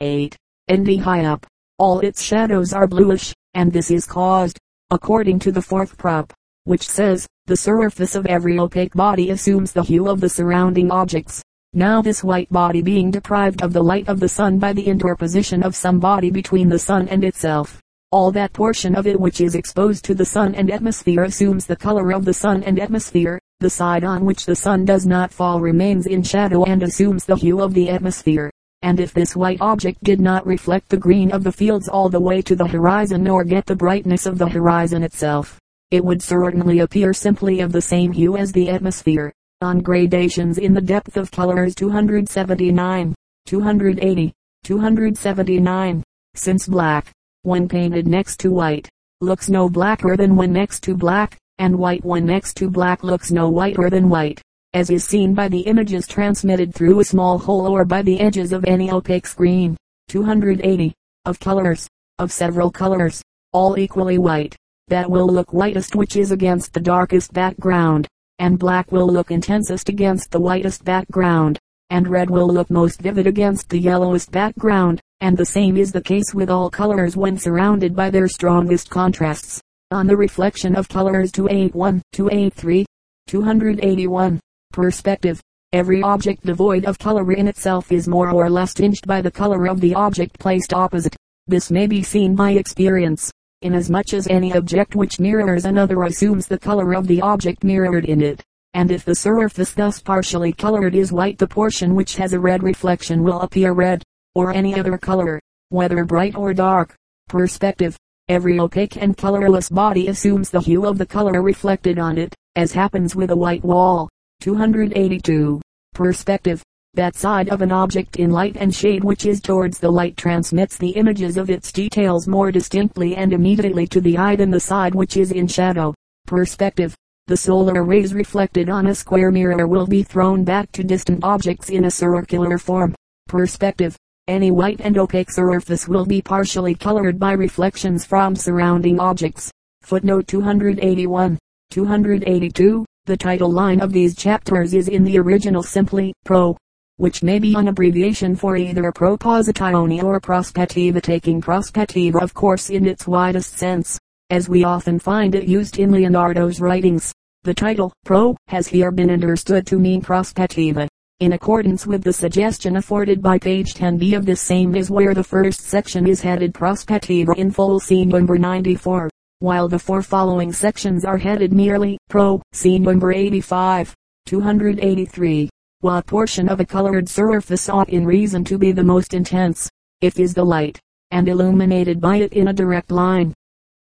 8. Ending high up. All its shadows are bluish, and this is caused, according to the fourth prop, which says, the surface of every opaque body assumes the hue of the surrounding objects. Now this white body being deprived of the light of the sun by the interposition of some body between the sun and itself, all that portion of it which is exposed to the sun and atmosphere assumes the color of the sun and atmosphere. The side on which the sun does not fall remains in shadow and assumes the hue of the atmosphere. And if this white object did not reflect the green of the fields all the way to the horizon nor get the brightness of the horizon itself, it would certainly appear simply of the same hue as the atmosphere. On gradations in the depth of colors 279, 280, 279, since black, when painted next to white, looks no blacker than when next to black, and white when next to black looks no whiter than white, as is seen by the images transmitted through a small hole or by the edges of any opaque screen. 280, of colors, of several colors, all equally white, that will look whitest which is against the darkest background. And black will look intensest against the whitest background, and red will look most vivid against the yellowest background, and the same is the case with all colors when surrounded by their strongest contrasts. On the reflection of colors 281, 283, 281, perspective, every object devoid of color in itself is more or less tinged by the color of the object placed opposite. This may be seen by experience inasmuch as any object which mirrors another assumes the color of the object mirrored in it. And if the surface thus partially colored is white the portion which has a red reflection will appear red, or any other color, whether bright or dark. Perspective. Every opaque and colorless body assumes the hue of the color reflected on it, as happens with a white wall. 282. Perspective that side of an object in light and shade which is towards the light transmits the images of its details more distinctly and immediately to the eye than the side which is in shadow. Perspective. The solar rays reflected on a square mirror will be thrown back to distant objects in a circular form. Perspective. Any white and opaque surface will be partially colored by reflections from surrounding objects. Footnote 281. 282. The title line of these chapters is in the original simply, pro which may be an abbreviation for either proposizione or prospettiva taking prospettiva of course in its widest sense, as we often find it used in Leonardo's writings. The title, pro, has here been understood to mean prospettiva. In accordance with the suggestion afforded by page 10b of this same is where the first section is headed prospettiva in full scene number 94, while the four following sections are headed merely pro, scene number 85, 283. What portion of a colored surface ought in reason to be the most intense, if is the light, and illuminated by it in a direct line,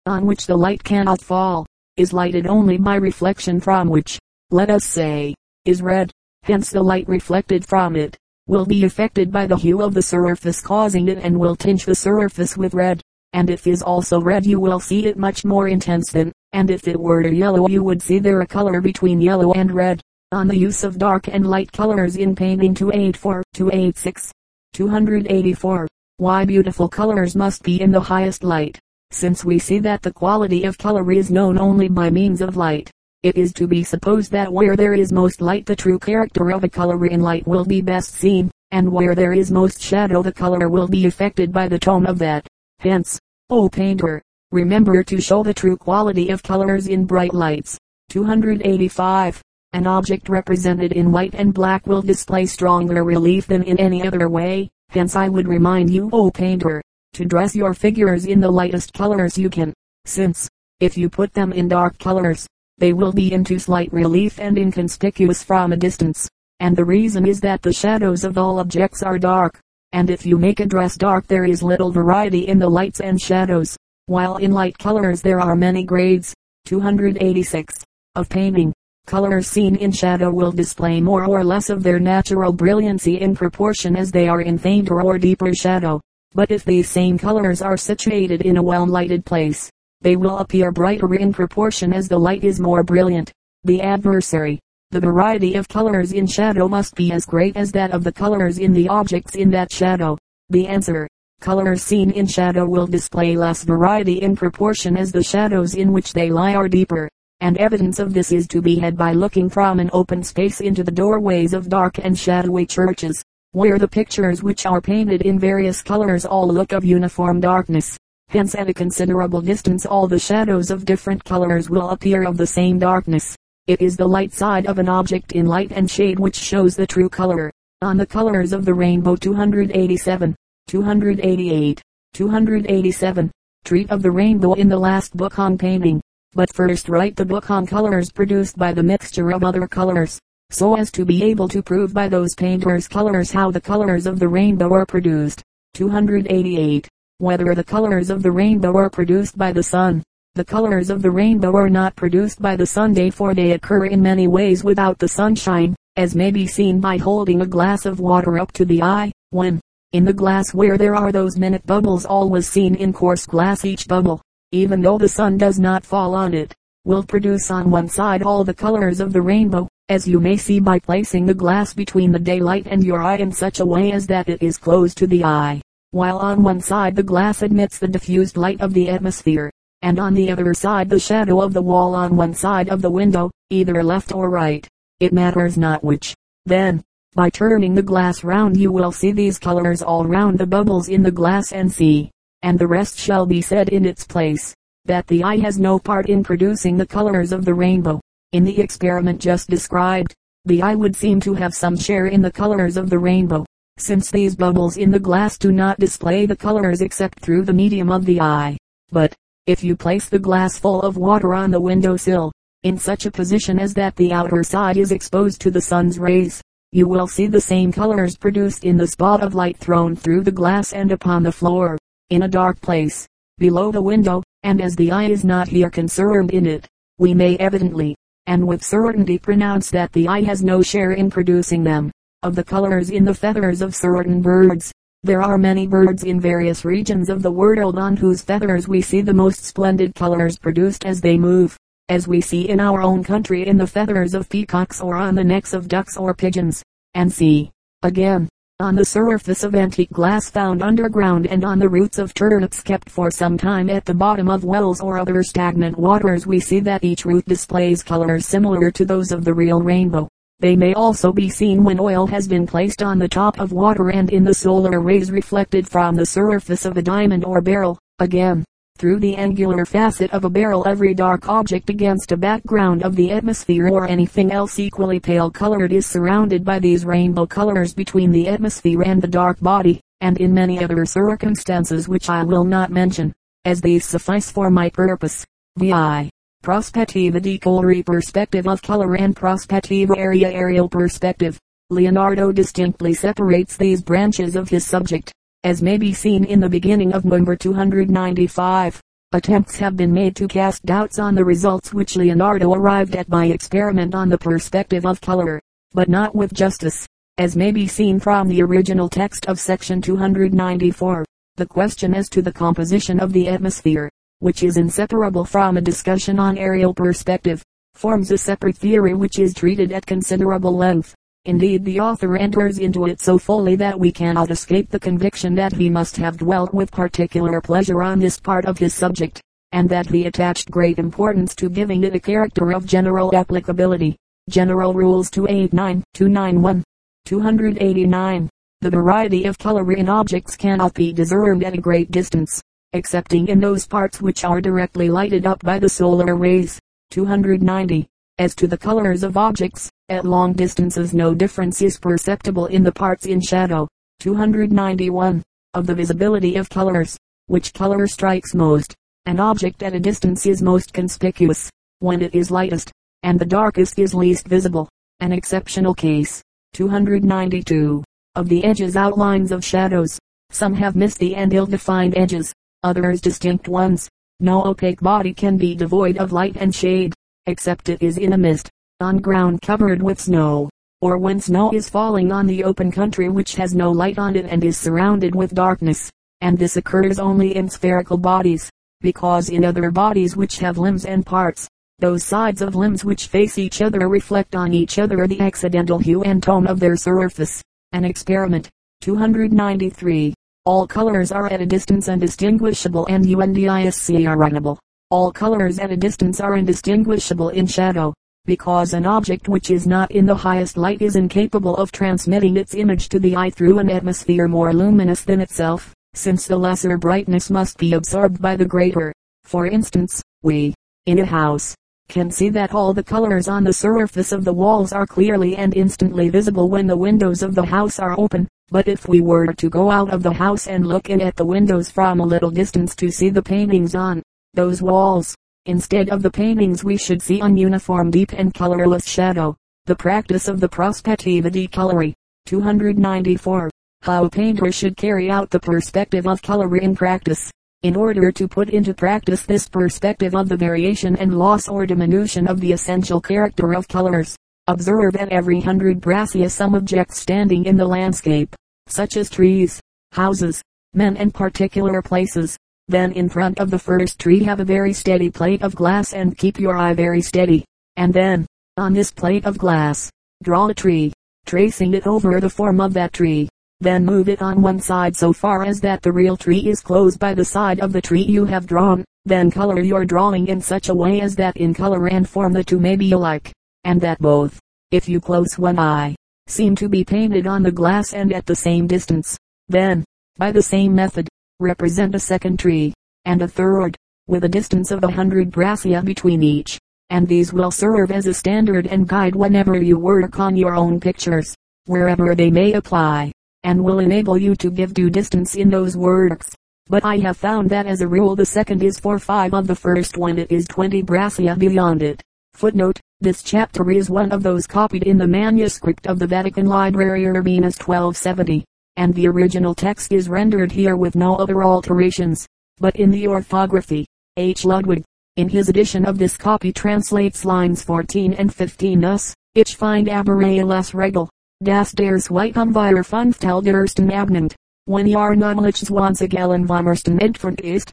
on which the light cannot fall, is lighted only by reflection from which, let us say, is red. Hence the light reflected from it, will be affected by the hue of the surface causing it and will tinge the surface with red. And if is also red you will see it much more intense than, and if it were yellow you would see there a color between yellow and red on the use of dark and light colors in painting 284, 286, 284. Why beautiful colors must be in the highest light. Since we see that the quality of color is known only by means of light, it is to be supposed that where there is most light the true character of a color in light will be best seen, and where there is most shadow the color will be affected by the tone of that. Hence, O painter, remember to show the true quality of colors in bright lights. 285. An object represented in white and black will display stronger relief than in any other way. Hence I would remind you, O painter, to dress your figures in the lightest colors you can, since, if you put them in dark colors, they will be in too slight relief and inconspicuous from a distance. And the reason is that the shadows of all objects are dark. And if you make a dress dark there is little variety in the lights and shadows, while in light colors there are many grades. 286. Of painting. Colors seen in shadow will display more or less of their natural brilliancy in proportion as they are in fainter or deeper shadow. But if these same colors are situated in a well-lighted place, they will appear brighter in proportion as the light is more brilliant. The adversary. The variety of colors in shadow must be as great as that of the colors in the objects in that shadow. The answer. Colors seen in shadow will display less variety in proportion as the shadows in which they lie are deeper and evidence of this is to be had by looking from an open space into the doorways of dark and shadowy churches. where the pictures which are painted in various colors all look of uniform darkness. Hence at a considerable distance all the shadows of different colors will appear of the same darkness. It is the light side of an object in light and shade which shows the true color. On the colors of the rainbow 287, 288, 287. Treat of the rainbow in the last book on painting. But first write the book on colors produced by the mixture of other colors, so as to be able to prove by those painters' colors how the colors of the rainbow are produced. 288. Whether the colors of the rainbow are produced by the sun. The colors of the rainbow are not produced by the sun day for they occur in many ways without the sunshine, as may be seen by holding a glass of water up to the eye, when, in the glass where there are those minute bubbles always seen in coarse glass each bubble, even though the sun does not fall on it, will produce on one side all the colors of the rainbow, as you may see by placing the glass between the daylight and your eye in such a way as that it is closed to the eye, while on one side the glass admits the diffused light of the atmosphere and on the other side the shadow of the wall on one side of the window, either left or right. It matters not which. Then, by turning the glass round you will see these colors all round the bubbles in the glass and see, and the rest shall be said in its place, that the eye has no part in producing the colors of the rainbow. In the experiment just described, the eye would seem to have some share in the colors of the rainbow, since these bubbles in the glass do not display the colors except through the medium of the eye. But, if you place the glass full of water on the window sill, in such a position as that the outer side is exposed to the sun's rays, you will see the same colors produced in the spot of light thrown through the glass and upon the floor, in a dark place, below the window, and as the eye is not here concerned in it, we may evidently, and with certainty pronounce that the eye has no share in producing them. Of the colors in the feathers of certain birds, there are many birds in various regions of the world on whose feathers we see the most splendid colors produced as they move, as we see in our own country in the feathers of peacocks or on the necks of ducks or pigeons, and see, again, on the surface of antique glass found underground and on the roots of turnips kept for some time at the bottom of wells or other stagnant waters we see that each root displays colors similar to those of the real rainbow. They may also be seen when oil has been placed on the top of water and in the solar rays reflected from the surface of a diamond or beryl. Again, through the angular facet of a beryl every dark object against a background of the atmosphere or anything else equally pale colored is surrounded by these rainbow colors between the atmosphere and the dark body, and in many other circumstances which I will not mention, as these suffice for my purpose. Vi. Prospettiva di colore perspective of color and prospettiva aerea aerial perspective. Leonardo distinctly separates these branches of his subject, as may be seen in the beginning of number 295. Attempts have been made to cast doubts on the results which Leonardo arrived at by experiment on the perspective of color, but not with justice, as may be seen from the original text of section 294. The question as to the composition of the atmosphere, which is inseparable from a discussion on aerial perspective, forms a separate theory which is treated at considerable length. Indeed the author enters into it so fully that we cannot escape the conviction that he must have dwelt with particular pleasure on this part of his subject, and that he attached great importance to giving it a character of general applicability. General Rules 289, 291, 289. The variety of color in objects cannot be discerned at a great distance excepting in those parts which are directly lighted up by the solar rays. 290. As to the colors of objects, at long distances no difference is perceptible in the parts in shadow. 291. Of the visibility of colors, which color strikes most, an object at a distance is most conspicuous, when it is lightest, and the darkest is least visible. An exceptional case. 292. Of the edges outlines of shadows, some have misty and ill-defined edges, others distinct ones. No opaque body can be devoid of light and shade, except it is in a mist, on ground covered with snow, or when snow is falling on the open country which has no light on it and is surrounded with darkness. And this occurs only in spherical bodies, because in other bodies which have limbs and parts, those sides of limbs which face each other reflect on each other the accidental hue and tone of their surface. An experiment. 293. All colors are at a distance undistinguishable and undiscernible. All colors at a distance are indistinguishable in shadow. because an object which is not in the highest light is incapable of transmitting its image to the eye through an atmosphere more luminous than itself, since the lesser brightness must be absorbed by the greater. For instance, we, in a house, can see that all the colors on the surface of the walls are clearly and instantly visible when the windows of the house are open. But if we were to go out of the house and look in at the windows from a little distance to see the paintings on those walls, Instead of the paintings we should see uniform deep and colorless shadow. The practice of the prospettiva di colori. 294. How a painter should carry out the perspective of color in practice. In order to put into practice this perspective of the variation and loss or diminution of the essential character of colors, observe at every hundred braccia some objects standing in the landscape, such as trees, houses, men and particular places. Then in front of the first tree have a very steady plate of glass and keep your eye very steady. And then, on this plate of glass, draw a tree, tracing it over the form of that tree. Then move it on one side so far as that the real tree is close by the side of the tree you have drawn. Then color your drawing in such a way as that in color and form the two may be alike, and that both, if you close one eye, seem to be painted on the glass and at the same distance. Then, by the same method, represent a second tree, and a third, with a distance of a hundred braccia between each, and these will serve as a standard and guide whenever you work on your own pictures, wherever they may apply, and will enable you to give due distance in those works. But I have found that as a rule the second is for five of the first when it is twenty braccia beyond it. Footnote, this chapter is one of those copied in the manuscript of the Vatican Library Urbinus 1270 and the original text is rendered here with no other alterations. But in the orthography, H. Ludwig, in his edition of this copy translates lines 14 and 15 thus, Ich find aber alles Regel, das der Zweitum wir Funftel der ersten Abnimmt, when Jahr Nummlich Zwanzigellen vom ersten entfernt ist.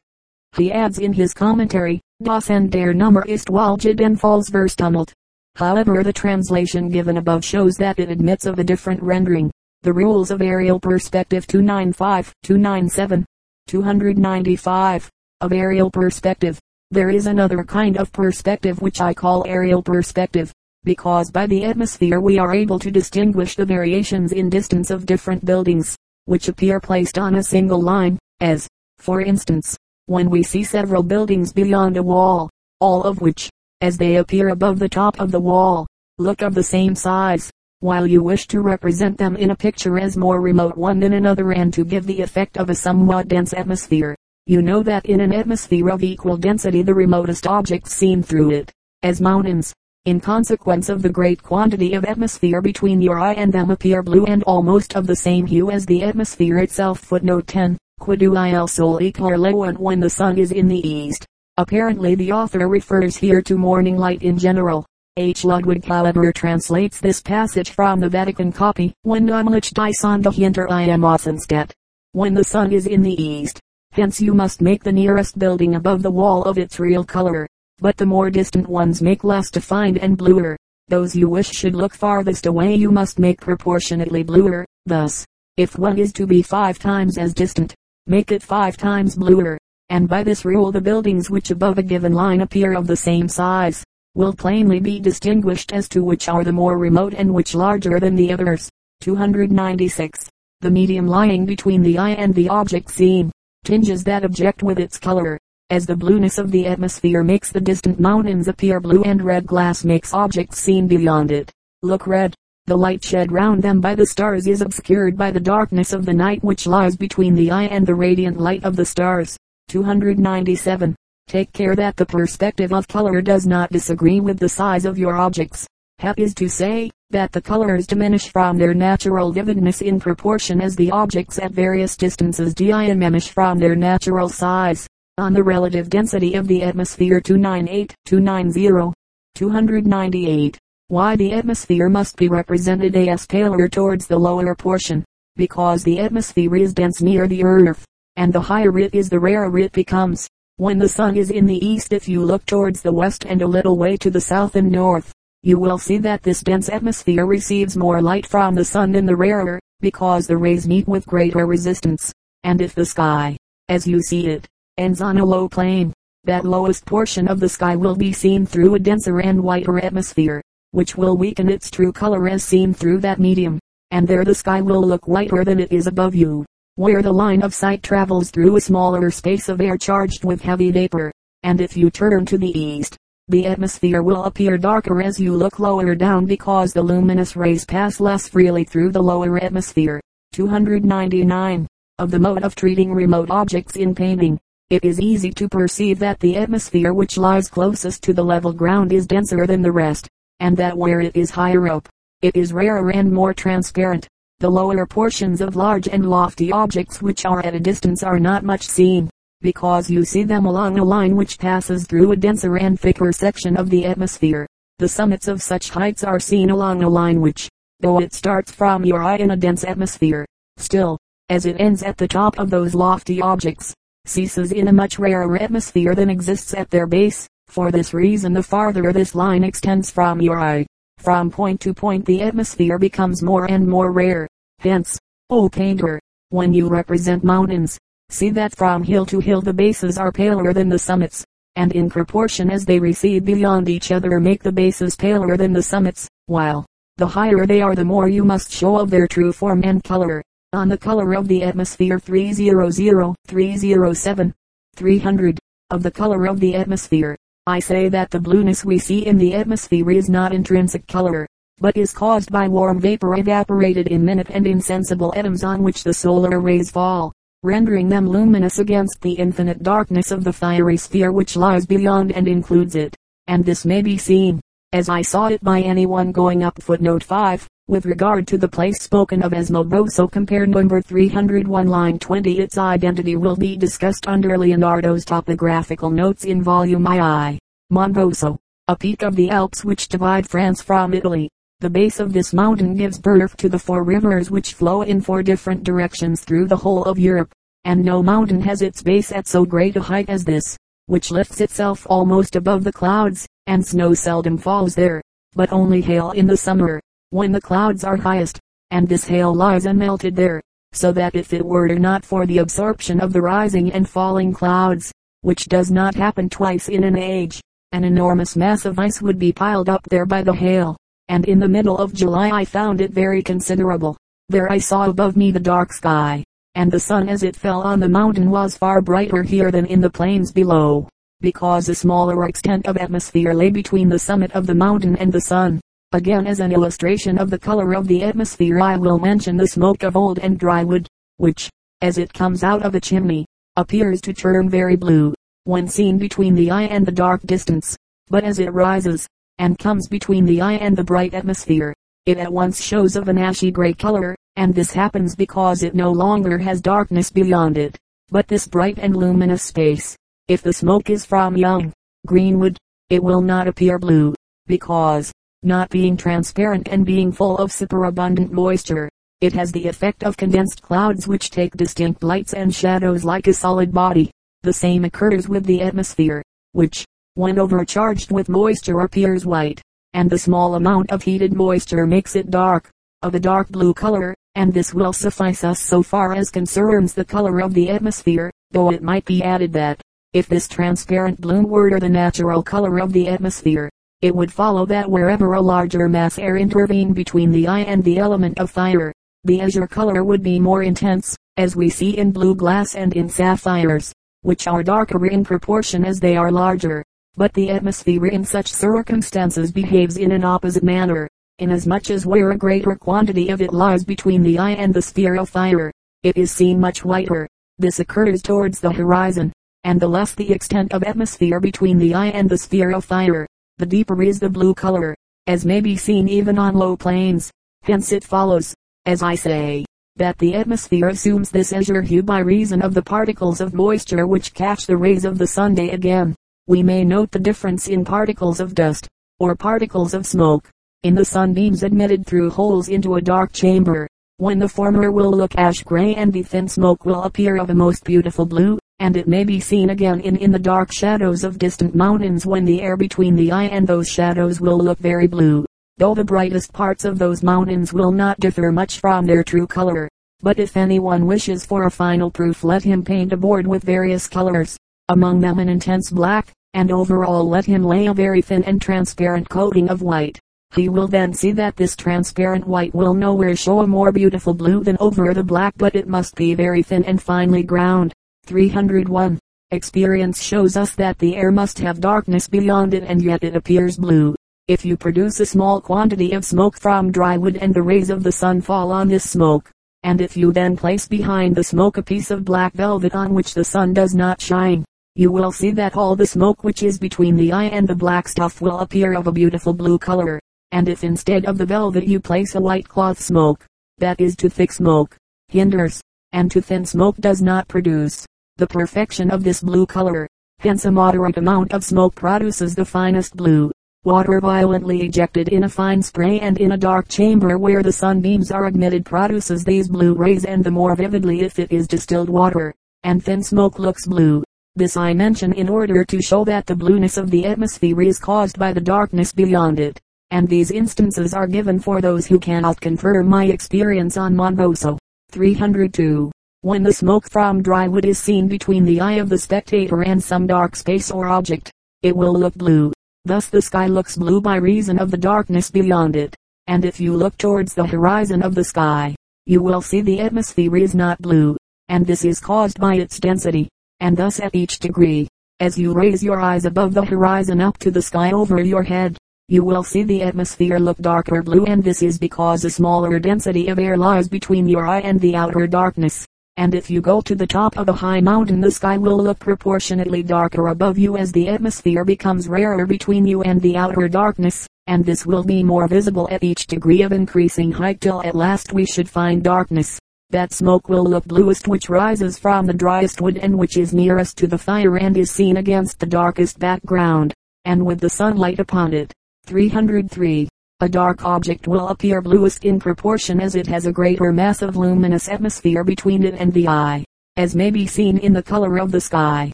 He adds in his commentary, das and der Nummer ist walged and falls verstummelt. However the translation given above shows that it admits of a different rendering. The Rules of Aerial Perspective 295, 297, 295. Of aerial perspective. There is another kind of perspective which I call aerial perspective, because by the atmosphere we are able to distinguish the variations in distance of different buildings, which appear placed on a single line, as, for instance, when we see several buildings beyond a wall, all of which, as they appear above the top of the wall, look of the same size, while you wish to represent them in a picture as more remote one than another and to give the effect of a somewhat dense atmosphere. You know that in an atmosphere of equal density the remotest objects seen through it, as mountains, in consequence of the great quantity of atmosphere between your eye and them appear blue and almost of the same hue as the atmosphere itself. Footnote 10. Quidui il sole carlewant when the sun is in the east. Apparently the author refers here to morning light in general. H. Ludwig Calaber translates this passage from the Vatican copy. When Nonlich die Sonde hinter I am Außenstadt. When the sun is in the east. Hence you must make the nearest building above the wall of its real color. But the more distant ones make less defined and bluer. Those you wish should look farthest away you must make proportionately bluer. Thus, if one is to be five times as distant, make it five times bluer. And by this rule the buildings which above a given line appear of the same size will plainly be distinguished as to which are the more remote and which larger than the others. 296. The medium lying between the eye and the object seen, tinges that object with its color. As the blueness of the atmosphere makes the distant mountains appear blue and red glass makes objects seen beyond it, look red. The light shed round them by the stars is obscured by the darkness of the night which lies between the eye and the radiant light of the stars. 297. Take care that the perspective of color does not disagree with the size of your objects. That is to say, that the colors diminish from their natural vividness in proportion as the objects at various distances diminish from their natural size. On the relative density of the atmosphere 298, 290, 298. Why the atmosphere must be represented as paler towards the lower portion. Because the atmosphere is dense near the earth, and the higher it is the rarer it becomes. When the sun is in the east if you look towards the west and a little way to the south and north, you will see that this dense atmosphere receives more light from the sun than the rarer, because the rays meet with greater resistance. And if the sky, as you see it, ends on a low plane, that lowest portion of the sky will be seen through a denser and whiter atmosphere, which will weaken its true color as seen through that medium, and there the sky will look whiter than it is above you, where the line of sight travels through a smaller space of air charged with heavy vapor, and if you turn to the east, the atmosphere will appear darker as you look lower down because the luminous rays pass less freely through the lower atmosphere. 299. Of the mode of treating remote objects in painting, it is easy to perceive that the atmosphere which lies closest to the level ground is denser than the rest, and that where it is higher up, it is rarer and more transparent. The lower portions of large and lofty objects which are at a distance are not much seen, because you see them along a line which passes through a denser and thicker section of the atmosphere. The summits of such heights are seen along a line which, though it starts from your eye in a dense atmosphere, still, as it ends at the top of those lofty objects, ceases in a much rarer atmosphere than exists at their base. For this reason the farther this line extends from your eye, from point to point the atmosphere becomes more and more rare. Hence, O painter, when you represent mountains, See that from hill to hill the bases are paler than the summits, and in proportion as they recede beyond each other make the bases paler than the summits, while, the higher they are the more you must show of their true form and color. On the color of the atmosphere 300, 307, 300, of the color of the atmosphere, I say that the blueness we see in the atmosphere is not intrinsic color, but is caused by warm vapor evaporated in minute and insensible atoms on which the solar rays fall rendering them luminous against the infinite darkness of the fiery sphere which lies beyond and includes it. And this may be seen, as I saw it by anyone going up footnote 5, with regard to the place spoken of as Monboso compare number 301 line 20 its identity will be discussed under Leonardo's topographical notes in volume II. Monboso, a peak of the Alps which divide France from Italy. The base of this mountain gives birth to the four rivers which flow in four different directions through the whole of Europe, and no mountain has its base at so great a height as this, which lifts itself almost above the clouds, and snow seldom falls there, but only hail in the summer, when the clouds are highest, and this hail lies unmelted there, so that if it were not for the absorption of the rising and falling clouds, which does not happen twice in an age, an enormous mass of ice would be piled up there by the hail and in the middle of July I found it very considerable. There I saw above me the dark sky, and the sun as it fell on the mountain was far brighter here than in the plains below, because a smaller extent of atmosphere lay between the summit of the mountain and the sun. Again as an illustration of the color of the atmosphere I will mention the smoke of old and dry wood, which, as it comes out of a chimney, appears to turn very blue, when seen between the eye and the dark distance. But as it rises, and comes between the eye and the bright atmosphere. It at once shows of an ashy gray color, and this happens because it no longer has darkness beyond it, but this bright and luminous space. If the smoke is from young, green wood, it will not appear blue, because, not being transparent and being full of superabundant moisture, it has the effect of condensed clouds which take distinct lights and shadows like a solid body. The same occurs with the atmosphere, which, when overcharged with moisture appears white, and the small amount of heated moisture makes it dark, of a dark blue color, and this will suffice us so far as concerns the color of the atmosphere, though it might be added that, if this transparent blue were the natural color of the atmosphere, it would follow that wherever a larger mass air intervened between the eye and the element of fire, the azure color would be more intense, as we see in blue glass and in sapphires, which are darker in proportion as they are larger. But the atmosphere in such circumstances behaves in an opposite manner, inasmuch as where a greater quantity of it lies between the eye and the sphere of fire, it is seen much whiter. This occurs towards the horizon, and the less the extent of atmosphere between the eye and the sphere of fire, the deeper is the blue color, as may be seen even on low plains. Hence it follows, as I say, that the atmosphere assumes this azure hue by reason of the particles of moisture which catch the rays of the sun day again we may note the difference in particles of dust, or particles of smoke, in the sunbeams admitted through holes into a dark chamber, when the former will look ash gray and the thin smoke will appear of a most beautiful blue, and it may be seen again in, in the dark shadows of distant mountains when the air between the eye and those shadows will look very blue, though the brightest parts of those mountains will not differ much from their true color. But if anyone wishes for a final proof let him paint a board with various colors, among them an intense black, and over all let him lay a very thin and transparent coating of white. He will then see that this transparent white will nowhere show a more beautiful blue than over the black but it must be very thin and finely ground. 301. Experience shows us that the air must have darkness beyond it and yet it appears blue. If you produce a small quantity of smoke from dry wood and the rays of the sun fall on this smoke, and if you then place behind the smoke a piece of black velvet on which the sun does not shine, you will see that all the smoke which is between the eye and the black stuff will appear of a beautiful blue color and if instead of the velvet you place a white cloth smoke, that is too thick smoke, hinders, and too thin smoke does not produce the perfection of this blue color. Hence a moderate amount of smoke produces the finest blue. Water violently ejected in a fine spray and in a dark chamber where the sunbeams are admitted produces these blue rays and the more vividly if it is distilled water, and thin smoke looks blue. This I mention in order to show that the blueness of the atmosphere is caused by the darkness beyond it and these instances are given for those who cannot confirm my experience on Monboso. 302. When the smoke from dry wood is seen between the eye of the spectator and some dark space or object, it will look blue. Thus the sky looks blue by reason of the darkness beyond it. And if you look towards the horizon of the sky, you will see the atmosphere is not blue, and this is caused by its density. And thus at each degree, as you raise your eyes above the horizon up to the sky over your head, you will see the atmosphere look darker blue and this is because a smaller density of air lies between your eye and the outer darkness. And if you go to the top of a high mountain the sky will look proportionately darker above you as the atmosphere becomes rarer between you and the outer darkness, and this will be more visible at each degree of increasing height till at last we should find darkness. That smoke will look bluest which rises from the driest wood and which is nearest to the fire and is seen against the darkest background, and with the sunlight upon it. 303. A dark object will appear bluest in proportion as it has a greater mass of luminous atmosphere between it and the eye, as may be seen in the color of the sky.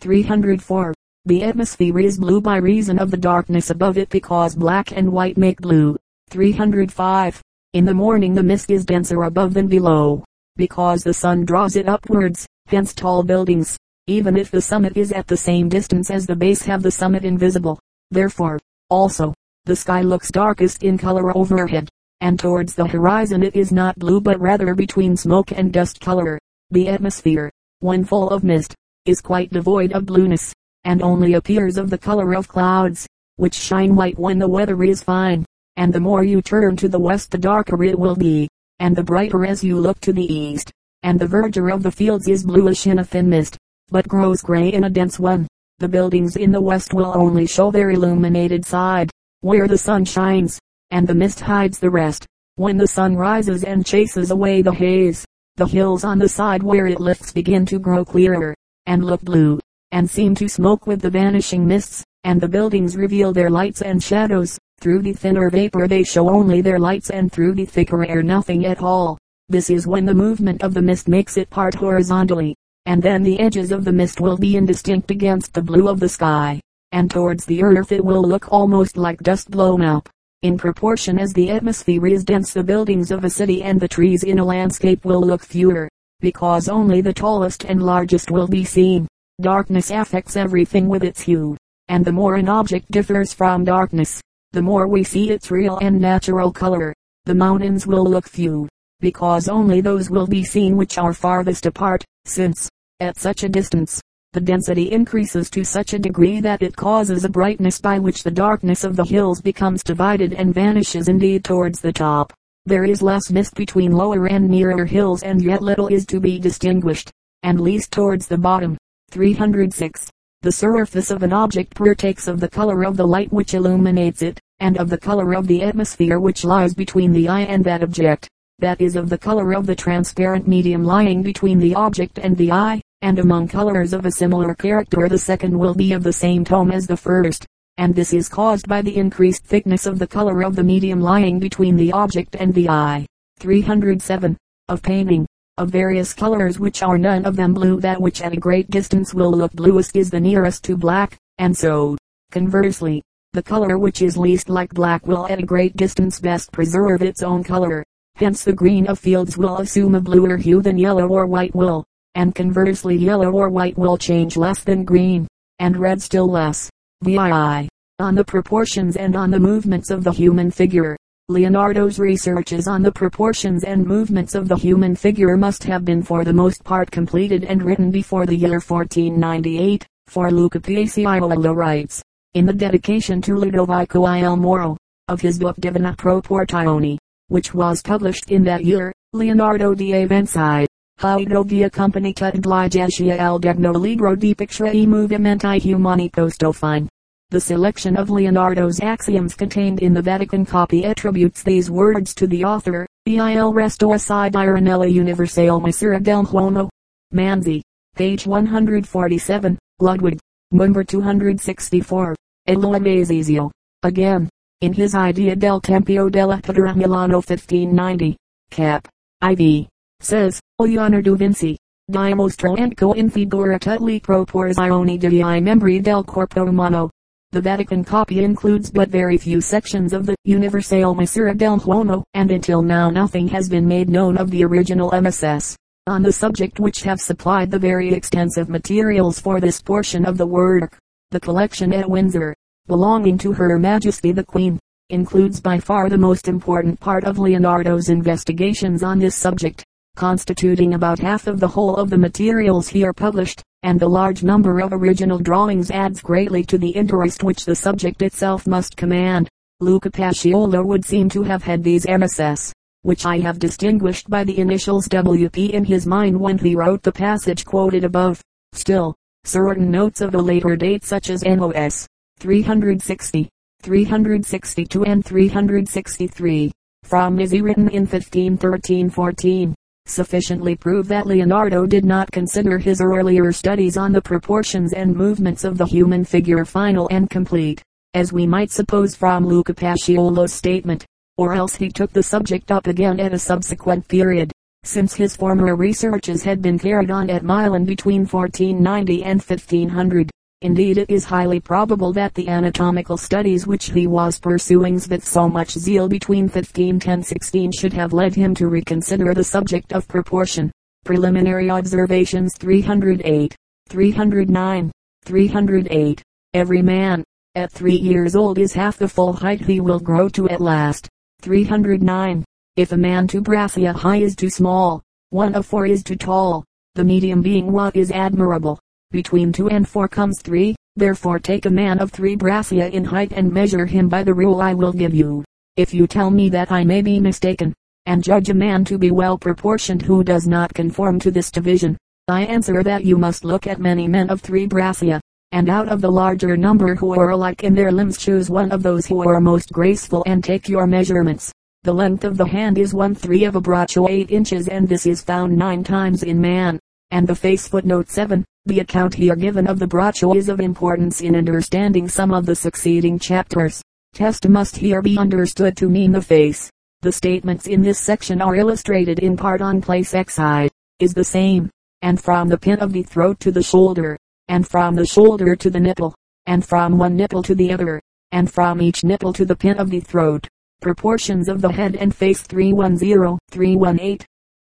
304. The atmosphere is blue by reason of the darkness above it because black and white make blue. 305. In the morning the mist is denser above than below, because the sun draws it upwards, hence tall buildings, even if the summit is at the same distance as the base have the summit invisible. Therefore, also, the sky looks darkest in color overhead, and towards the horizon it is not blue but rather between smoke and dust color. The atmosphere, when full of mist, is quite devoid of blueness, and only appears of the color of clouds, which shine white when the weather is fine, and the more you turn to the west the darker it will be, and the brighter as you look to the east, and the verdure of the fields is bluish in a thin mist, but grows gray in a dense one. The buildings in the west will only show their illuminated side, where the sun shines, and the mist hides the rest. When the sun rises and chases away the haze, the hills on the side where it lifts begin to grow clearer, and look blue, and seem to smoke with the vanishing mists, and the buildings reveal their lights and shadows. Through the thinner vapor they show only their lights and through the thicker air nothing at all. This is when the movement of the mist makes it part horizontally, and then the edges of the mist will be indistinct against the blue of the sky and towards the earth it will look almost like dust blown up. In proportion as the atmosphere is dense the buildings of a city and the trees in a landscape will look fewer, because only the tallest and largest will be seen. Darkness affects everything with its hue, and the more an object differs from darkness, the more we see its real and natural color. The mountains will look few, because only those will be seen which are farthest apart, since, at such a distance, the density increases to such a degree that it causes a brightness by which the darkness of the hills becomes divided and vanishes indeed towards the top. There is less mist between lower and nearer hills and yet little is to be distinguished, and least towards the bottom. 306. The surface of an object partakes of the color of the light which illuminates it, and of the color of the atmosphere which lies between the eye and that object. That is of the color of the transparent medium lying between the object and the eye and among colors of a similar character the second will be of the same tone as the first, and this is caused by the increased thickness of the color of the medium lying between the object and the eye. 307. Of painting, of various colors which are none of them blue that which at a great distance will look bluest is the nearest to black, and so, conversely, the color which is least like black will at a great distance best preserve its own color. Hence the green of fields will assume a bluer hue than yellow or white wool and conversely yellow or white will change less than green, and red still less. VII. On the proportions and on the movements of the human figure. Leonardo's researches on the proportions and movements of the human figure must have been for the most part completed and written before the year 1498, for Luca Paciolo writes, in the dedication to Ludovico il Moro, of his book Divina Proporzione, which was published in that year, Leonardo di Avanzi, Haido via Compagnia Intelligentia al Degno Libro di Picture e Movimenti Humani Posto Fine. The selection of Leonardo's axioms contained in the Vatican copy attributes these words to the author, il resto assai nella universale misura del uomo. Manzi, page 147, Ludwig, number 264, Eloamazizio. Again, in his Idea del Tempio della Pittura Milano 1590, cap. IV, says, Leonardo Vinci, dimostro anco in figura tutte proporzioni dei membri del corpo umano. The Vatican copy includes but very few sections of the Universale Misura del Uomo, and until now nothing has been made known of the original MSS, on the subject which have supplied the very extensive materials for this portion of the work. The collection at Windsor, belonging to Her Majesty the Queen, includes by far the most important part of Leonardo's investigations on this subject, constituting about half of the whole of the materials here published and the large number of original drawings adds greatly to the interest which the subject itself must command. Luca Paciolo would seem to have had these MSS, which I have distinguished by the initials WP in his mind when he wrote the passage quoted above. Still, certain notes of a later date such as NOS 360, 362 and 363, from Nizzi written in 1513-14, sufficiently prove that Leonardo did not consider his earlier studies on the proportions and movements of the human figure final and complete, as we might suppose from Luca Paciolo's statement, or else he took the subject up again at a subsequent period, since his former researches had been carried on at Milan between 1490 and 1500. Indeed it is highly probable that the anatomical studies which he was pursuing with so much zeal between 1510-16 should have led him to reconsider the subject of proportion. Preliminary Observations 308, 309, 308. Every man, at three years old is half the full height he will grow to at last. 309. If a man too braccia high is too small, one of four is too tall, the medium being what is admirable. Between two and four comes three, therefore take a man of three braccia in height and measure him by the rule I will give you. If you tell me that I may be mistaken, and judge a man to be well proportioned who does not conform to this division, I answer that you must look at many men of three braccia, and out of the larger number who are alike in their limbs choose one of those who are most graceful and take your measurements. The length of the hand is one three of a braccio eight inches and this is found nine times in man. And the face footnote 7. The account here given of the braccio is of importance in understanding some of the succeeding chapters. Test must here be understood to mean the face. The statements in this section are illustrated in part on place XI, is the same, and from the pin of the throat to the shoulder, and from the shoulder to the nipple, and from one nipple to the other, and from each nipple to the pin of the throat. Proportions of the head and face 310, 318,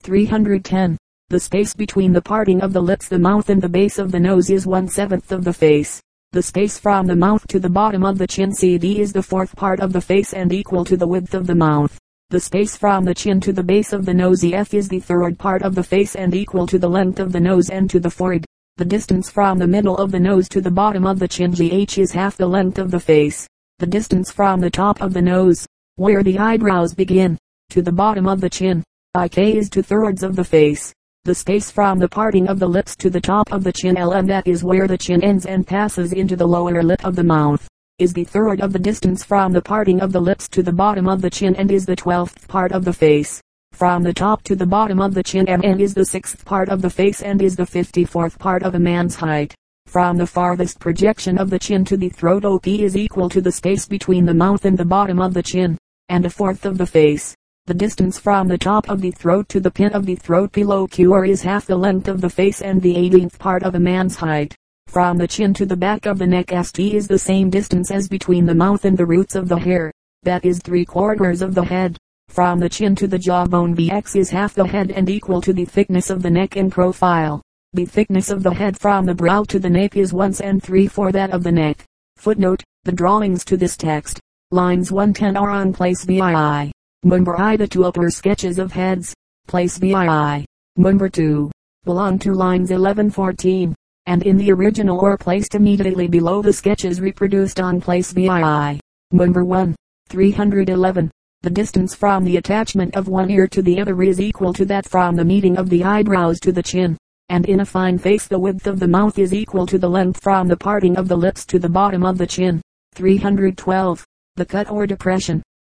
310. The space between the parting of the lips, the mouth and the base of the nose is one seventh of the face. The space from the mouth to the bottom of the chin CD is the fourth part of the face and equal to the width of the mouth. The space from the chin to the base of the nose EF is the third part of the face and equal to the length of the nose and to the forehead. The distance from the middle of the nose to the bottom of the chin GH is half the length of the face. The distance from the top of the nose, where the eyebrows begin, to the bottom of the chin, IK is two thirds of the face the space from the parting of the lips to the top of the chin L and that is where the chin ends and passes into the lower lip of the mouth, is the third of the distance from the parting of the lips to the bottom of the chin and is the twelfth part of the face. From the top to the bottom of the chin MN is the sixth part of the face and is the fifty-fourth part of a man's height. From the farthest projection of the chin to the throat OP is equal to the space between the mouth and the bottom of the chin, and a fourth of the face. The distance from the top of the throat to the pin of the throat below QR is half the length of the face and the 18th part of a man's height. From the chin to the back of the neck ST is the same distance as between the mouth and the roots of the hair. That is three quarters of the head. From the chin to the jawbone BX is half the head and equal to the thickness of the neck in profile. The Thickness of the head from the brow to the nape is once and three for that of the neck. Footnote, the drawings to this text, lines 110 are on place BII. Number I the two upper sketches of heads, place BII. Number 2, belong to lines 1114, and in the original or placed immediately below the sketches reproduced on place BII. Number 1, 311. The distance from the attachment of one ear to the other is equal to that from the meeting of the eyebrows to the chin. And in a fine face the width of the mouth is equal to the length from the parting of the lips to the bottom of the chin. 312. The cut or depression,